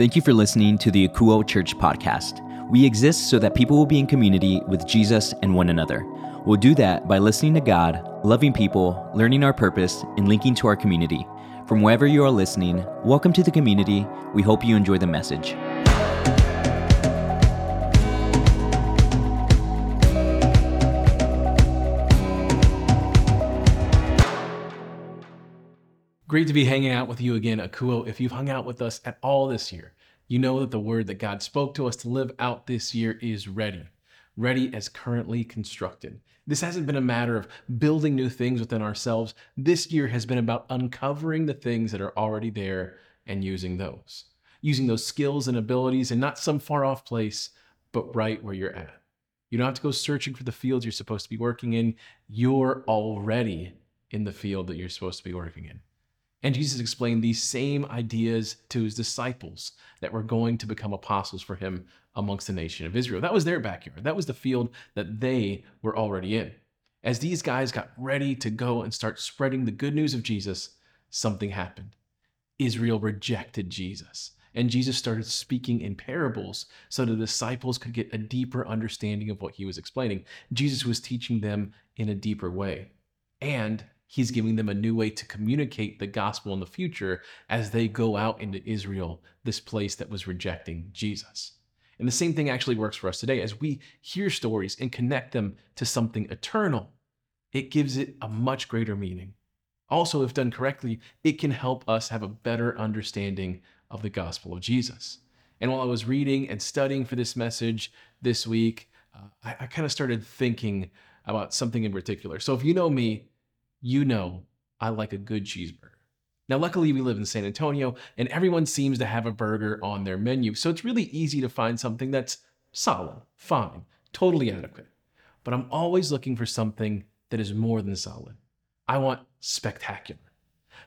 Thank you for listening to the Akouo Church podcast. We exist so that people will be in community with Jesus and one another. We'll do that by listening to God, loving people, learning our purpose, and linking to our community. From wherever you are listening, welcome to the community. We hope you enjoy the message. Great to be hanging out with you again, Akouo. If you've hung out with us at all this year, you know that the word that God spoke to us to live out this year is ready, ready as currently constructed. This hasn't been a matter of building new things within ourselves. This year has been about uncovering the things that are already there and using those, using those skills and abilities in not some far off place, but right where you're at. You don't have to go searching for the fields you're supposed to be working in. You're already in the field that you're supposed to be working in. And Jesus explained these same ideas to his disciples that were going to become apostles for him amongst the nation of Israel. That was their backyard. That was the field that they were already in. As these guys got ready to go and start spreading the good news of Jesus, something happened. Israel rejected Jesus. And Jesus started speaking in parables so the disciples could get a deeper understanding of what he was explaining. Jesus was teaching them in a deeper way. And he's giving them a new way to communicate the gospel in the future as they go out into Israel, this place that was rejecting Jesus. And the same thing actually works for us today. As we hear stories and connect them to something eternal, it gives it a much greater meaning. Also, if done correctly, it can help us have a better understanding of the gospel of Jesus. And while I was reading and studying for this message this week, uh, I, I kind of started thinking about something in particular. So, if you know me, you know I like a good cheeseburger. Now, luckily, we live in San Antonio and everyone seems to have a burger on their menu, so it's really easy to find something that's solid, fine, totally adequate. But I'm always looking for something that is more than solid. I want spectacular,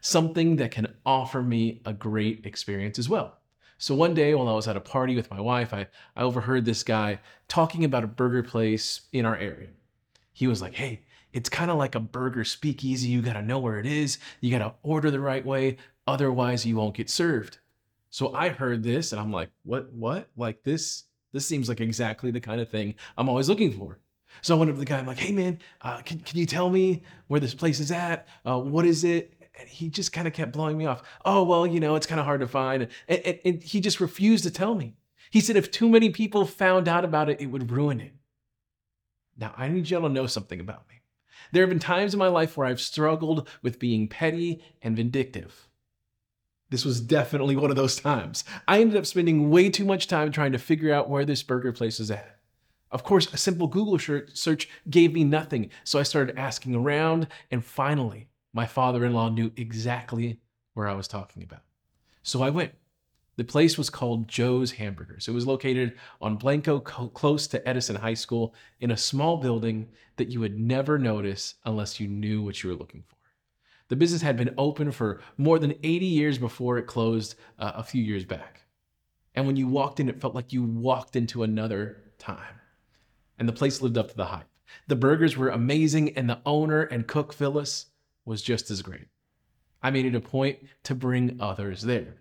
something that can offer me a great experience as well. So one day while I was at a party with my wife, I, I overheard this guy talking about a burger place in our area. He was like, hey, it's kind of like a burger speakeasy. You got to know where it is. You got to order the right way. Otherwise, you won't get served. So I heard this and I'm like, what, what? Like this, this seems like exactly the kind of thing I'm always looking for. So I went up to the guy. I'm like, hey man, uh, can, can you tell me where this place is at? Uh, what is it? And he just kind of kept blowing me off. Oh, well, you know, it's kind of hard to find. And, and, and he just refused to tell me. He said if too many people found out about it, it would ruin it. Now, I need y'all to know something about me. There have been times in my life where I've struggled with being petty and vindictive. This was definitely one of those times. I ended up spending way too much time trying to figure out where this burger place is at. Of course, a simple Google search gave me nothing, so I started asking around, and finally, my father in law knew exactly where I was talking about. So I went. The place was called Joe's Hamburgers. It was located on Blanco, close to Edison High School, in a small building that you would never notice unless you knew what you were looking for. The business had been open for more than 80 years before it closed uh, a few years back. And when you walked in, it felt like you walked into another time. And the place lived up to the hype. The burgers were amazing, and the owner and cook, Phyllis, was just as great. I made it a point to bring others there.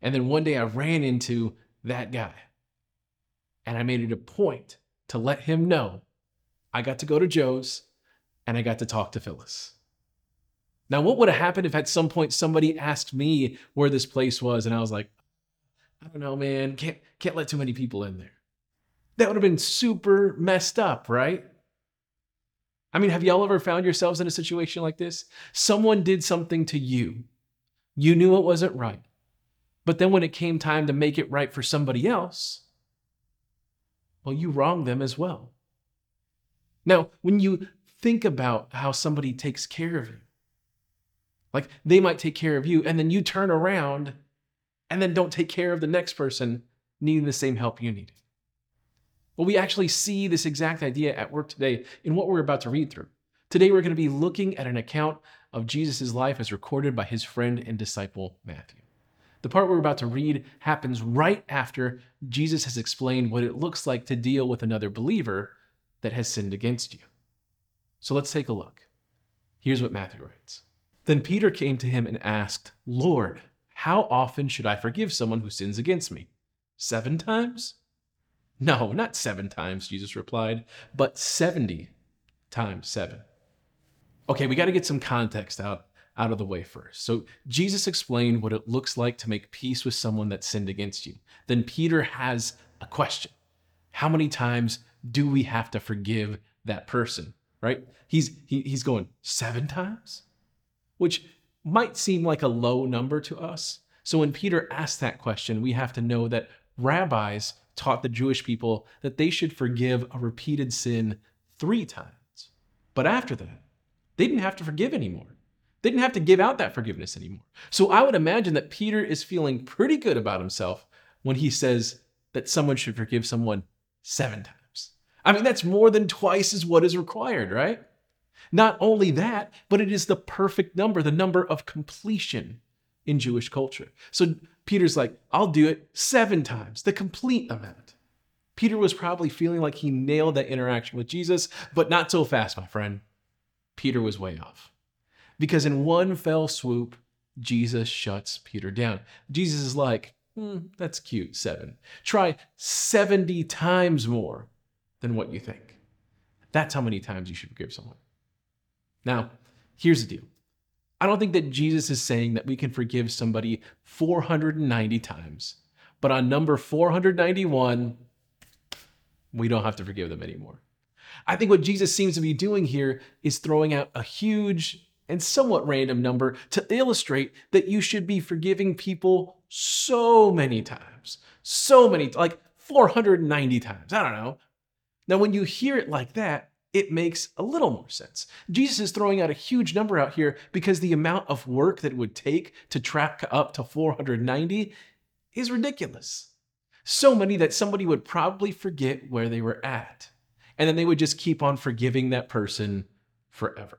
And then one day I ran into that guy. And I made it a point to let him know I got to go to Joe's and I got to talk to Phyllis. Now, what would have happened if at some point somebody asked me where this place was and I was like, I don't know, man, can't, can't let too many people in there? That would have been super messed up, right? I mean, have y'all ever found yourselves in a situation like this? Someone did something to you. You knew it wasn't right. But then when it came time to make it right for somebody else, well, you wronged them as well. Now, when you think about how somebody takes care of you, like they might take care of you, and then you turn around and then don't take care of the next person needing the same help you need. Well, we actually see this exact idea at work today in what we're about to read through. Today, we're going to be looking at an account of Jesus' life as recorded by his friend and disciple Matthew. The part we're about to read happens right after Jesus has explained what it looks like to deal with another believer that has sinned against you. So let's take a look. Here's what Matthew writes Then Peter came to him and asked, Lord, How often should I forgive someone who sins against me? Seven times? No, not seven times, Jesus replied, but 70 times seven. Okay, we got to get some context out, out of the way first. So, Jesus explained what it looks like to make peace with someone that sinned against you. Then Peter has a question How many times do we have to forgive that person? Right? He's, he, he's going, Seven times? Which might seem like a low number to us. So, when Peter asks that question, we have to know that rabbis taught the Jewish people that they should forgive a repeated sin three times. But after that, they didn't have to forgive anymore. They didn't have to give out that forgiveness anymore. So I would imagine that Peter is feeling pretty good about himself when he says that someone should forgive someone seven times. I mean, that's more than twice as what is required, right? Not only that, but it is the perfect number, the number of completion in Jewish culture. So Peter's like, I'll do it seven times, the complete amount. Peter was probably feeling like he nailed that interaction with Jesus, but not so fast, my friend. Peter was way off. Because in one fell swoop, Jesus shuts Peter down. Jesus is like, hmm, that's cute, seven. Try 70 times more than what you think. That's how many times you should forgive someone. Now, here's the deal I don't think that Jesus is saying that we can forgive somebody 490 times, but on number 491, we don't have to forgive them anymore. I think what Jesus seems to be doing here is throwing out a huge and somewhat random number to illustrate that you should be forgiving people so many times. So many, like 490 times. I don't know. Now, when you hear it like that, it makes a little more sense. Jesus is throwing out a huge number out here because the amount of work that it would take to track up to 490 is ridiculous. So many that somebody would probably forget where they were at. And then they would just keep on forgiving that person forever.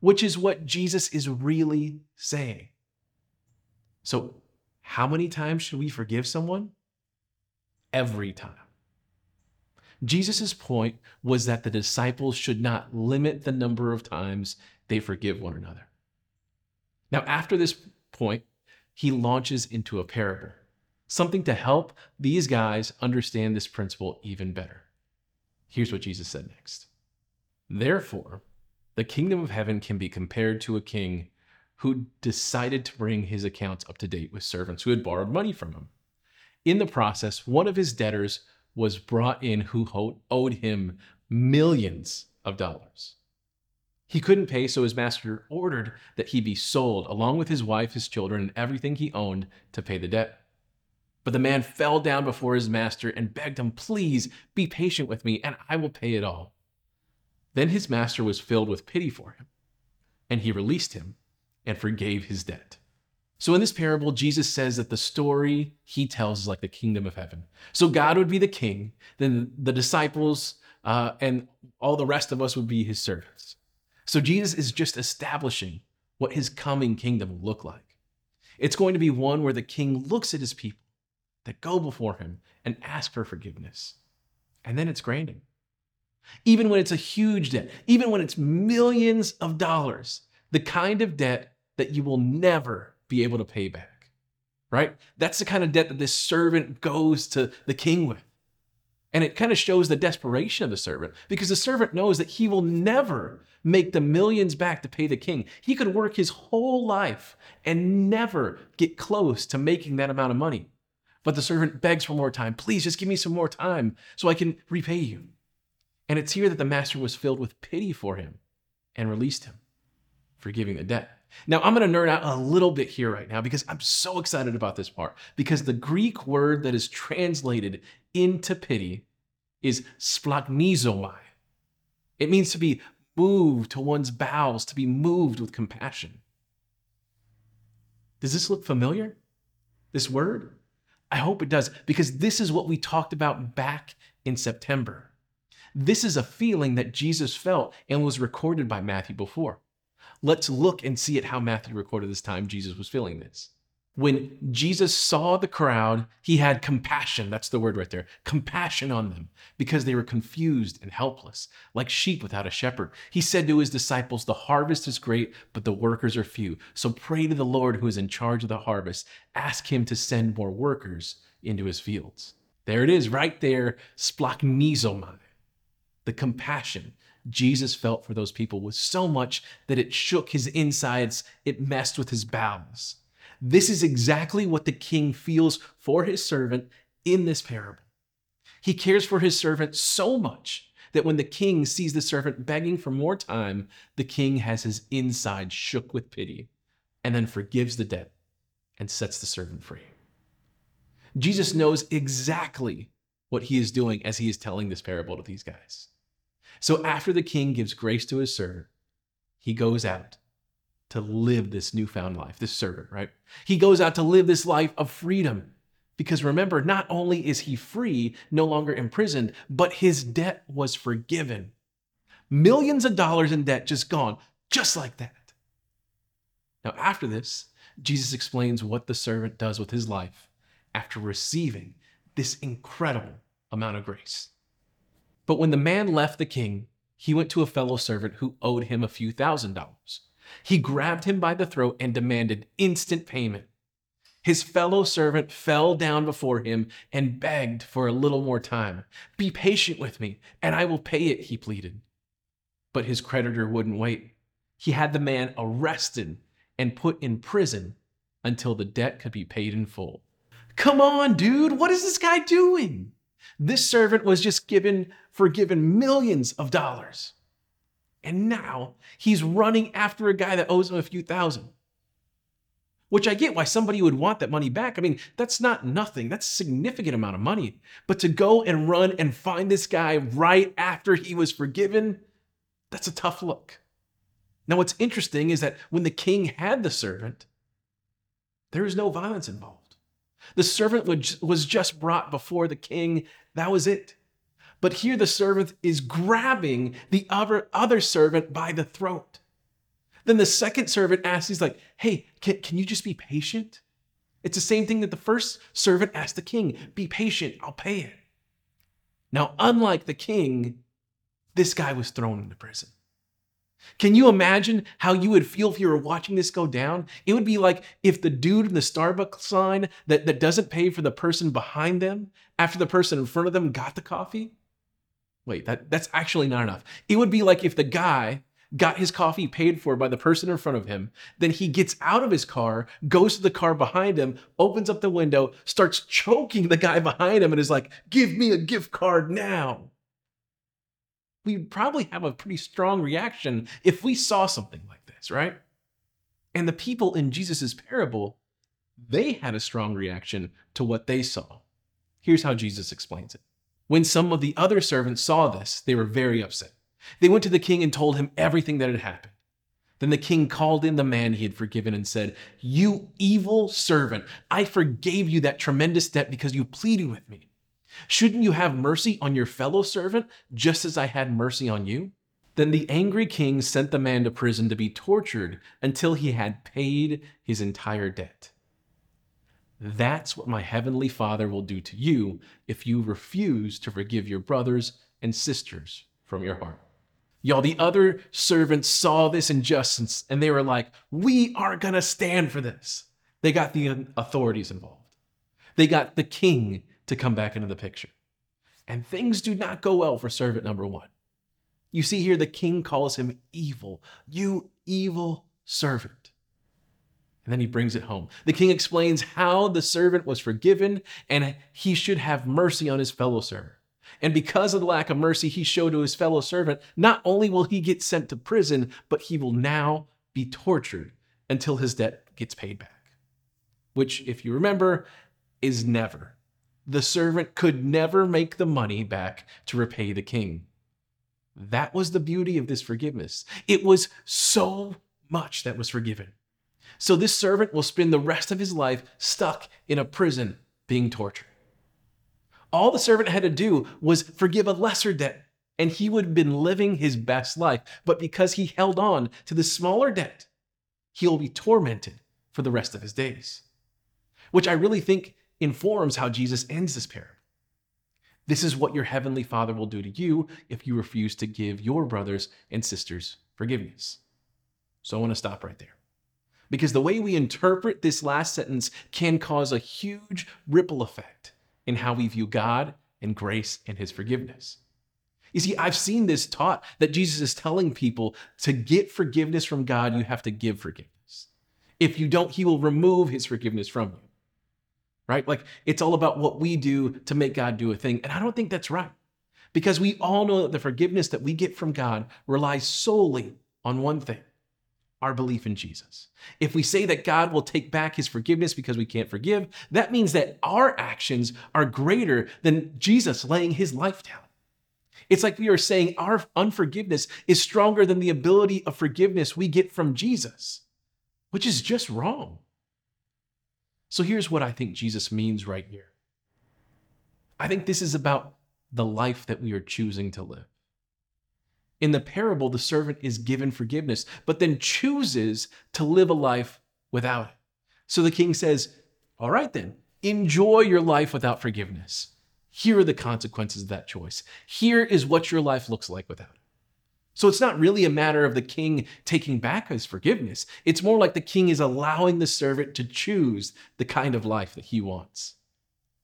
Which is what Jesus is really saying. So, how many times should we forgive someone? Every time. Jesus' point was that the disciples should not limit the number of times they forgive one another. Now, after this point, he launches into a parable, something to help these guys understand this principle even better. Here's what Jesus said next Therefore, the kingdom of heaven can be compared to a king who decided to bring his accounts up to date with servants who had borrowed money from him. In the process, one of his debtors was brought in who owed him millions of dollars. He couldn't pay, so his master ordered that he be sold, along with his wife, his children, and everything he owned, to pay the debt. But the man fell down before his master and begged him, Please be patient with me, and I will pay it all. Then his master was filled with pity for him, and he released him and forgave his debt. So in this parable, Jesus says that the story he tells is like the kingdom of heaven. So God would be the king, then the disciples uh, and all the rest of us would be his servants. So Jesus is just establishing what his coming kingdom will look like. It's going to be one where the king looks at his people that go before him and ask for forgiveness. And then it's granted. Even when it's a huge debt, even when it's millions of dollars, the kind of debt that you will never be able to pay back, right? That's the kind of debt that this servant goes to the king with. And it kind of shows the desperation of the servant because the servant knows that he will never make the millions back to pay the king. He could work his whole life and never get close to making that amount of money. But the servant begs for more time. Please just give me some more time so I can repay you. And it's here that the master was filled with pity for him and released him, forgiving the debt. Now, I'm going to nerd out a little bit here right now because I'm so excited about this part. Because the Greek word that is translated into pity is splanchnizomai. It means to be moved to one's bowels, to be moved with compassion. Does this look familiar? This word? I hope it does, because this is what we talked about back in September. This is a feeling that Jesus felt and was recorded by Matthew before. Let's look and see at how Matthew recorded this time Jesus was feeling this. When Jesus saw the crowd, he had compassion. That's the word right there compassion on them because they were confused and helpless, like sheep without a shepherd. He said to his disciples, The harvest is great, but the workers are few. So pray to the Lord who is in charge of the harvest. Ask him to send more workers into his fields. There it is, right there, splanchnizomai. The compassion Jesus felt for those people was so much that it shook his insides, it messed with his bowels. This is exactly what the king feels for his servant in this parable. He cares for his servant so much that when the king sees the servant begging for more time, the king has his inside shook with pity and then forgives the debt and sets the servant free. Jesus knows exactly what he is doing as he is telling this parable to these guys. So after the king gives grace to his servant, he goes out to live this newfound life, this servant, right? He goes out to live this life of freedom. Because remember, not only is he free, no longer imprisoned, but his debt was forgiven. Millions of dollars in debt just gone, just like that. Now, after this, Jesus explains what the servant does with his life after receiving this incredible amount of grace. But when the man left the king, he went to a fellow servant who owed him a few thousand dollars. He grabbed him by the throat and demanded instant payment. His fellow servant fell down before him and begged for a little more time. Be patient with me, and I will pay it, he pleaded. But his creditor wouldn't wait. He had the man arrested and put in prison until the debt could be paid in full. Come on, dude, what is this guy doing? This servant was just given forgiven millions of dollars. And now he's running after a guy that owes him a few thousand. Which I get why somebody would want that money back. I mean, that's not nothing. That's a significant amount of money. But to go and run and find this guy right after he was forgiven, that's a tough look. Now, what's interesting is that when the king had the servant, there was no violence involved. The servant was just brought before the king. That was it. But here the servant is grabbing the other, other servant by the throat. Then the second servant asks, he's like, hey, can, can you just be patient? It's the same thing that the first servant asked the king be patient, I'll pay it. Now, unlike the king, this guy was thrown into prison. Can you imagine how you would feel if you were watching this go down? It would be like if the dude in the Starbucks sign that, that doesn't pay for the person behind them after the person in front of them got the coffee Wait, that, that's actually not enough. It would be like if the guy got his coffee paid for by the person in front of him, then he gets out of his car, goes to the car behind him, opens up the window, starts choking the guy behind him, and is like, Give me a gift card now. We'd probably have a pretty strong reaction if we saw something like this, right? And the people in Jesus' parable, they had a strong reaction to what they saw. Here's how Jesus explains it. When some of the other servants saw this, they were very upset. They went to the king and told him everything that had happened. Then the king called in the man he had forgiven and said, You evil servant, I forgave you that tremendous debt because you pleaded with me. Shouldn't you have mercy on your fellow servant just as I had mercy on you? Then the angry king sent the man to prison to be tortured until he had paid his entire debt. That's what my heavenly Father will do to you if you refuse to forgive your brothers and sisters from your heart. Y'all, the other servants saw this injustice and they were like, We are going to stand for this. They got the authorities involved, they got the king to come back into the picture. And things do not go well for servant number one. You see here, the king calls him evil. You evil servant. And then he brings it home. The king explains how the servant was forgiven and he should have mercy on his fellow servant. And because of the lack of mercy he showed to his fellow servant, not only will he get sent to prison, but he will now be tortured until his debt gets paid back. Which, if you remember, is never. The servant could never make the money back to repay the king. That was the beauty of this forgiveness. It was so much that was forgiven. So this servant will spend the rest of his life stuck in a prison being tortured. All the servant had to do was forgive a lesser debt, and he would have been living his best life. But because he held on to the smaller debt, he will be tormented for the rest of his days. which I really think informs how Jesus ends this parable. This is what your heavenly Father will do to you if you refuse to give your brothers and sisters forgiveness. So I want to stop right there. Because the way we interpret this last sentence can cause a huge ripple effect in how we view God and grace and his forgiveness. You see, I've seen this taught that Jesus is telling people to get forgiveness from God, you have to give forgiveness. If you don't, he will remove his forgiveness from you right? Like it's all about what we do to make God do a thing. And I don't think that's right because we all know that the forgiveness that we get from God relies solely on one thing our belief in Jesus. If we say that God will take back his forgiveness because we can't forgive, that means that our actions are greater than Jesus laying his life down. It's like we are saying our unforgiveness is stronger than the ability of forgiveness we get from Jesus, which is just wrong. So here's what I think Jesus means right here I think this is about the life that we are choosing to live. In the parable, the servant is given forgiveness, but then chooses to live a life without it. So the king says, All right, then, enjoy your life without forgiveness. Here are the consequences of that choice. Here is what your life looks like without it. So it's not really a matter of the king taking back his forgiveness. It's more like the king is allowing the servant to choose the kind of life that he wants,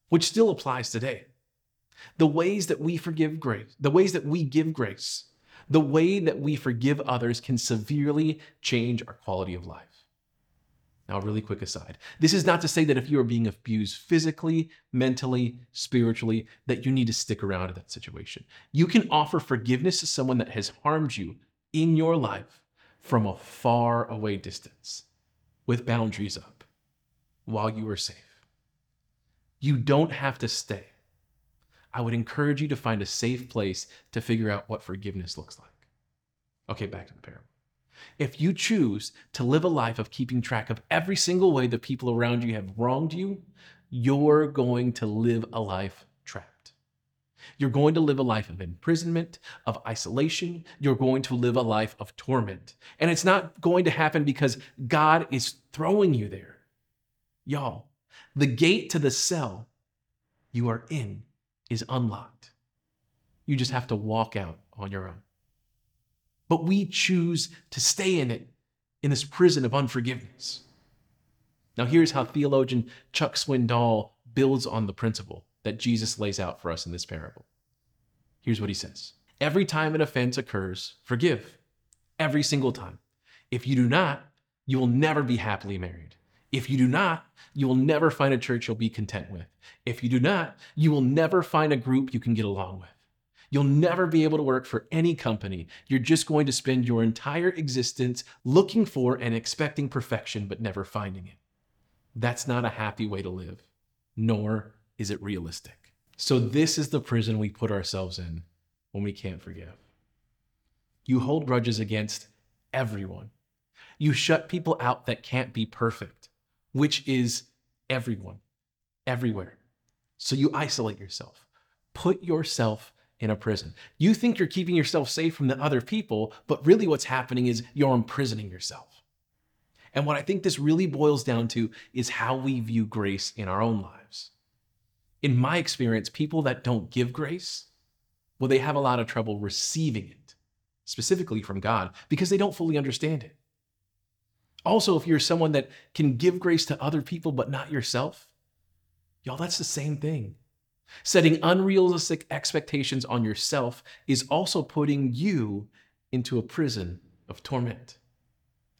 which still applies today. The ways that we forgive grace, the ways that we give grace, the way that we forgive others can severely change our quality of life. Now, really quick aside. This is not to say that if you are being abused physically, mentally, spiritually, that you need to stick around in that situation. You can offer forgiveness to someone that has harmed you in your life from a far away distance with boundaries up while you are safe. You don't have to stay. I would encourage you to find a safe place to figure out what forgiveness looks like. Okay, back to the parable. If you choose to live a life of keeping track of every single way the people around you have wronged you, you're going to live a life trapped. You're going to live a life of imprisonment, of isolation. You're going to live a life of torment. And it's not going to happen because God is throwing you there. Y'all, the gate to the cell you are in is unlocked. You just have to walk out on your own but we choose to stay in it, in this prison of unforgiveness. Now, here's how theologian Chuck Swindoll builds on the principle that Jesus lays out for us in this parable. Here's what he says Every time an offense occurs, forgive. Every single time. If you do not, you will never be happily married. If you do not, you will never find a church you'll be content with. If you do not, you will never find a group you can get along with. You'll never be able to work for any company. You're just going to spend your entire existence looking for and expecting perfection, but never finding it. That's not a happy way to live, nor is it realistic. So, this is the prison we put ourselves in when we can't forgive. You hold grudges against everyone. You shut people out that can't be perfect, which is everyone, everywhere. So you isolate yourself. Put yourself in a prison. You think you're keeping yourself safe from the other people, but really what's happening is you're imprisoning yourself. And what I think this really boils down to is how we view grace in our own lives. In my experience, people that don't give grace, well, they have a lot of trouble receiving it, specifically from God, because they don't fully understand it. Also, if you're someone that can give grace to other people but not yourself, y'all, that's the same thing. Setting unrealistic expectations on yourself is also putting you into a prison of torment.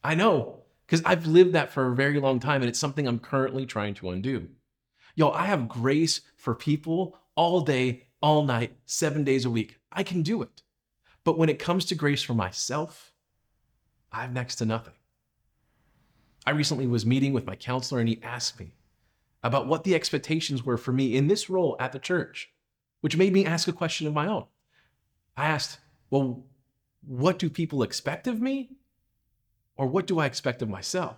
I know, because I've lived that for a very long time and it's something I'm currently trying to undo. Yo, I have grace for people all day, all night, seven days a week. I can do it. But when it comes to grace for myself, I have next to nothing. I recently was meeting with my counselor and he asked me, about what the expectations were for me in this role at the church, which made me ask a question of my own. I asked, well, what do people expect of me? Or what do I expect of myself?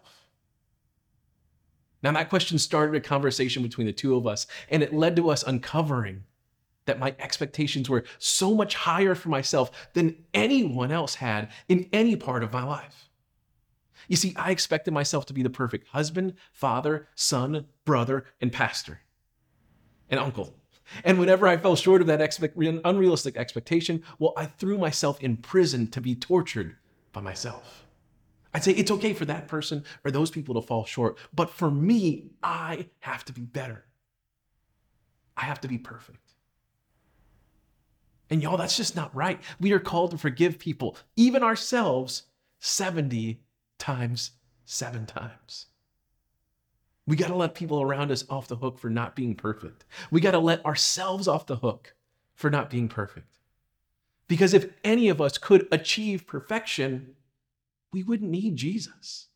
Now, that question started a conversation between the two of us, and it led to us uncovering that my expectations were so much higher for myself than anyone else had in any part of my life. You see, I expected myself to be the perfect husband, father, son, brother, and pastor, and uncle. And whenever I fell short of that unrealistic expectation, well, I threw myself in prison to be tortured by myself. I'd say it's okay for that person or those people to fall short, but for me, I have to be better. I have to be perfect. And y'all, that's just not right. We are called to forgive people, even ourselves, 70 times, seven times. We got to let people around us off the hook for not being perfect. We got to let ourselves off the hook for not being perfect. Because if any of us could achieve perfection, we wouldn't need Jesus.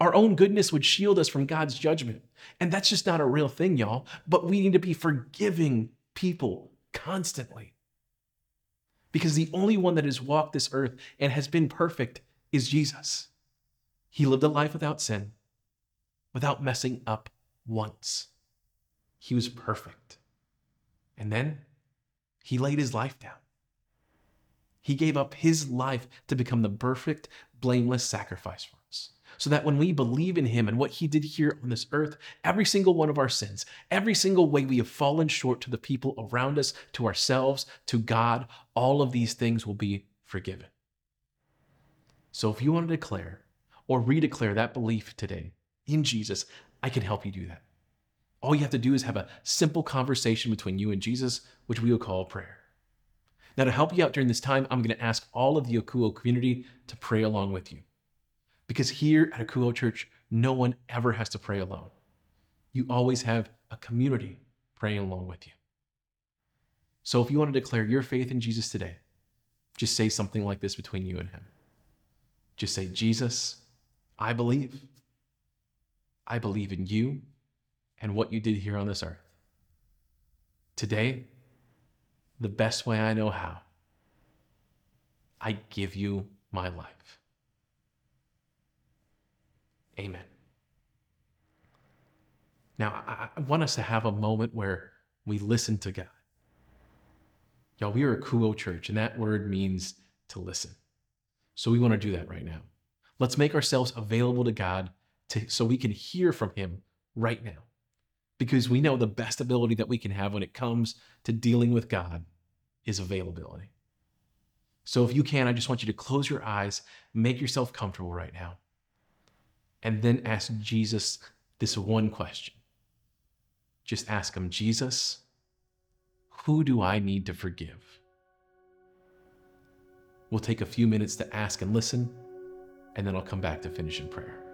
Our own goodness would shield us from God's judgment. And that's just not a real thing, y'all. But we need to be forgiving people constantly. Because the only one that has walked this earth and has been perfect is Jesus. He lived a life without sin, without messing up once. He was perfect. And then he laid his life down. He gave up his life to become the perfect, blameless sacrifice for us. So that when we believe in him and what he did here on this earth, every single one of our sins, every single way we have fallen short to the people around us, to ourselves, to God, all of these things will be forgiven. So if you want to declare or redeclare that belief today in Jesus, I can help you do that. All you have to do is have a simple conversation between you and Jesus, which we will call prayer. Now, to help you out during this time, I'm going to ask all of the Akouo community to pray along with you. Because here at Akouo Church, no one ever has to pray alone. You always have a community praying along with you. So if you want to declare your faith in Jesus today, just say something like this between you and him. Just say, Jesus, I believe. I believe in you and what you did here on this earth. Today, the best way I know how, I give you my life. Amen. Now, I want us to have a moment where we listen to God. Y'all, we are Akouo church, and that word means to listen. So we want to do that right now. Let's make ourselves available to God to, so we can hear from Him right now. Because we know the best ability that we can have when it comes to dealing with God is availability. So if you can, I just want you to close your eyes, make yourself comfortable right now, and then ask Jesus this one question. Just ask Him, Jesus, who do I need to forgive? We'll take a few minutes to ask and listen, and then I'll come back to finish in prayer.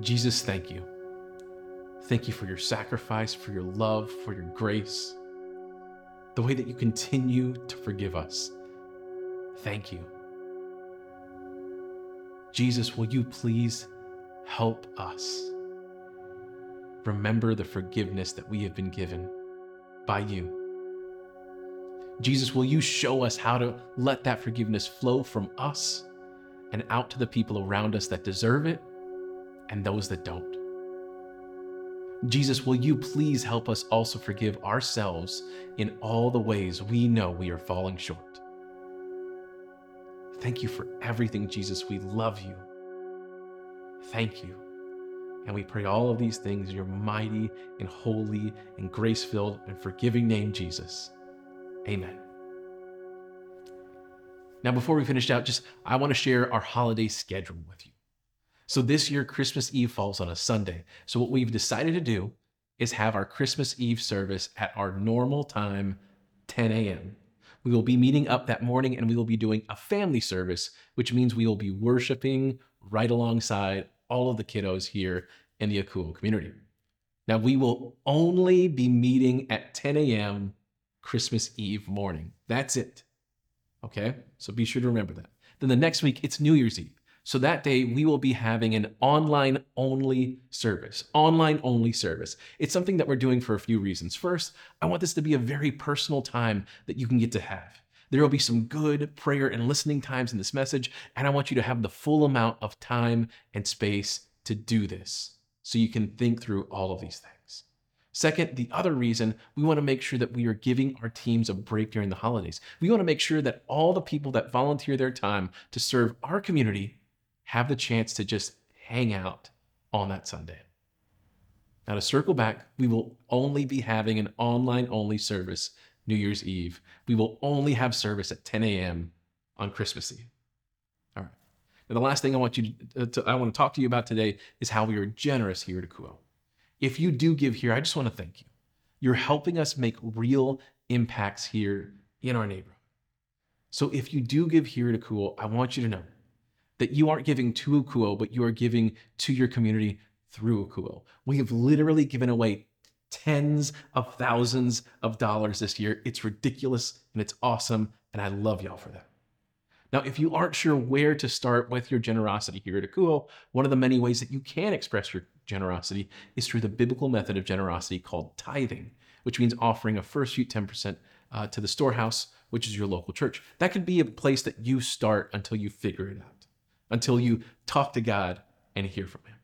Jesus, thank you. Thank you for your sacrifice, for your love, for your grace, the way that you continue to forgive us. Thank you. Jesus, will you please help us remember the forgiveness that we have been given by you? Jesus, will you show us how to let that forgiveness flow from us and out to the people around us that deserve it and those that don't? Jesus, will you please help us also forgive ourselves in all the ways we know we are falling short? Thank you for everything, Jesus. We love you. Thank you. And we pray all of these things in your mighty and holy and grace filled and forgiving name, Jesus. Amen. Now, before we finish out, just I want to share our holiday schedule with you. So this year, Christmas Eve falls on a Sunday. So what we've decided to do is have our Christmas Eve service at our normal time, 10 a.m. We will be meeting up that morning and we will be doing a family service, which means we will be worshiping right alongside all of the kiddos here in the Akouo community. Now, we will only be meeting at 10 a.m. Christmas Eve morning. That's it. Okay? So be sure to remember that. Then the next week, it's New Year's Eve. So that day, we will be having an online only service. Online only service. It's something that we're doing for a few reasons. First, I want this to be a very personal time that you can get to have. There will be some good prayer and listening times in this message, and I want you to have the full amount of time and space to do this so you can think through all of these things. Second, the other reason we want to make sure that we are giving our teams a break during the holidays. We want to make sure that all the people that volunteer their time to serve our community have the chance to just hang out on that Sunday. Now, to circle back, we will only be having an online only service New Year's Eve. We will only have service at 10 a.m. on Christmas Eve. All right. Now, the last thing I want you to, to, I want to talk to you about today is how we are generous here at Akouo. If you do give here, I just want to thank you. You're helping us make real impacts here in our neighborhood. So if you do give here at Akouo, I want you to know that you aren't giving to Akouo, but you are giving to your community through Akouo. We have literally given away tens of thousands of dollars this year. It's ridiculous and it's awesome, and I love y'all for that. Now, if you aren't sure where to start with your generosity here at Akouo, one of the many ways that you can express your generosity is through the biblical method of generosity called tithing, which means offering a first fruit 10% uh, to the storehouse, which is your local church. That could be a place that you start until you figure it out until you talk to God and hear from Him.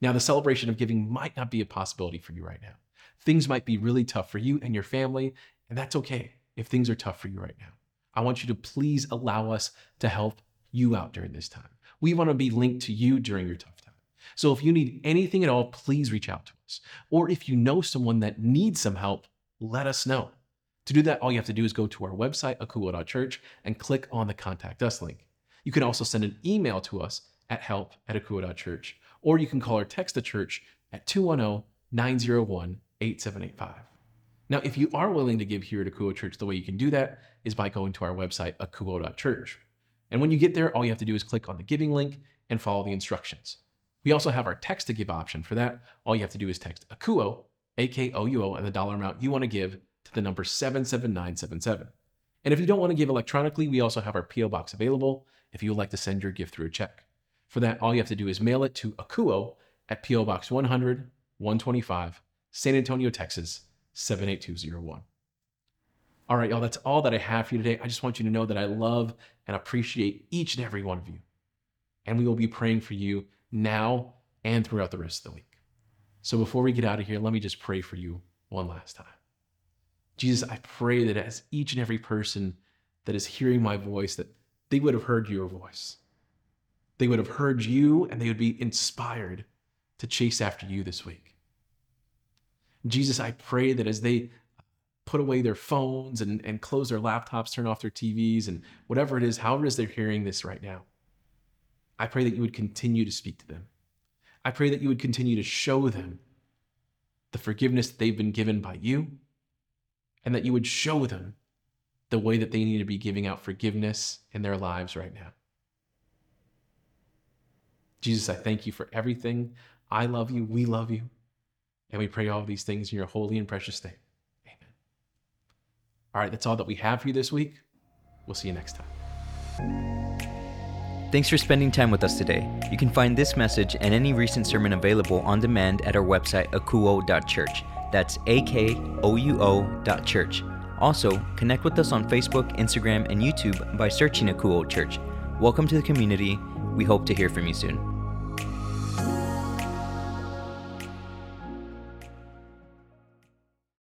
Now, the celebration of giving might not be a possibility for you right now. Things might be really tough for you and your family, and that's okay if things are tough for you right now. I want you to please allow us to help you out during this time. We want to be linked to you during your tough time. So if you need anything at all, please reach out to us. Or if you know someone that needs some help, let us know. To do that, all you have to do is go to our website, akouo.church, and click on the Contact Us link. You can also send an email to us at help at akouo.church, or you can call or text the church at 210 901 8785. Now, if you are willing to give here at Akouo Church, the way you can do that is by going to our website, akouo.church. And when you get there, all you have to do is click on the giving link and follow the instructions. We also have our text to give option. For that, all you have to do is text Akouo, A K O U O, and the dollar amount you want to give to the number 77977. And if you don't want to give electronically, we also have our P.O. box available if you would like to send your gift through a check. For that, all you have to do is mail it to Akouo at P.O. Box 100, 125, San Antonio, Texas, 78201. All right, y'all, that's all that I have for you today. I just want you to know that I love and appreciate each and every one of you. And we will be praying for you now and throughout the rest of the week. So before we get out of here, let me just pray for you one last time. Jesus, I pray that as each and every person that is hearing my voice, that they would have heard your voice. They would have heard you and they would be inspired to chase after you this week. Jesus, I pray that as they put away their phones and, and close their laptops, turn off their TVs, and whatever it is, however it is they're hearing this right now, I pray that you would continue to speak to them. I pray that you would continue to show them the forgiveness that they've been given by you, and that you would show them the way that they need to be giving out forgiveness in their lives right now. Jesus, I thank you for everything. I love you. We love you. And we pray all these things in your holy and precious name. Amen. All right, that's all that we have for you this week. We'll see you next time. Thanks for spending time with us today. You can find this message and any recent sermon available on demand at our website, akouo.church. That's A K O U O dot church. Also, connect with us on Facebook, Instagram, and YouTube by searching Akouo Church. Welcome to the community. We hope to hear from you soon.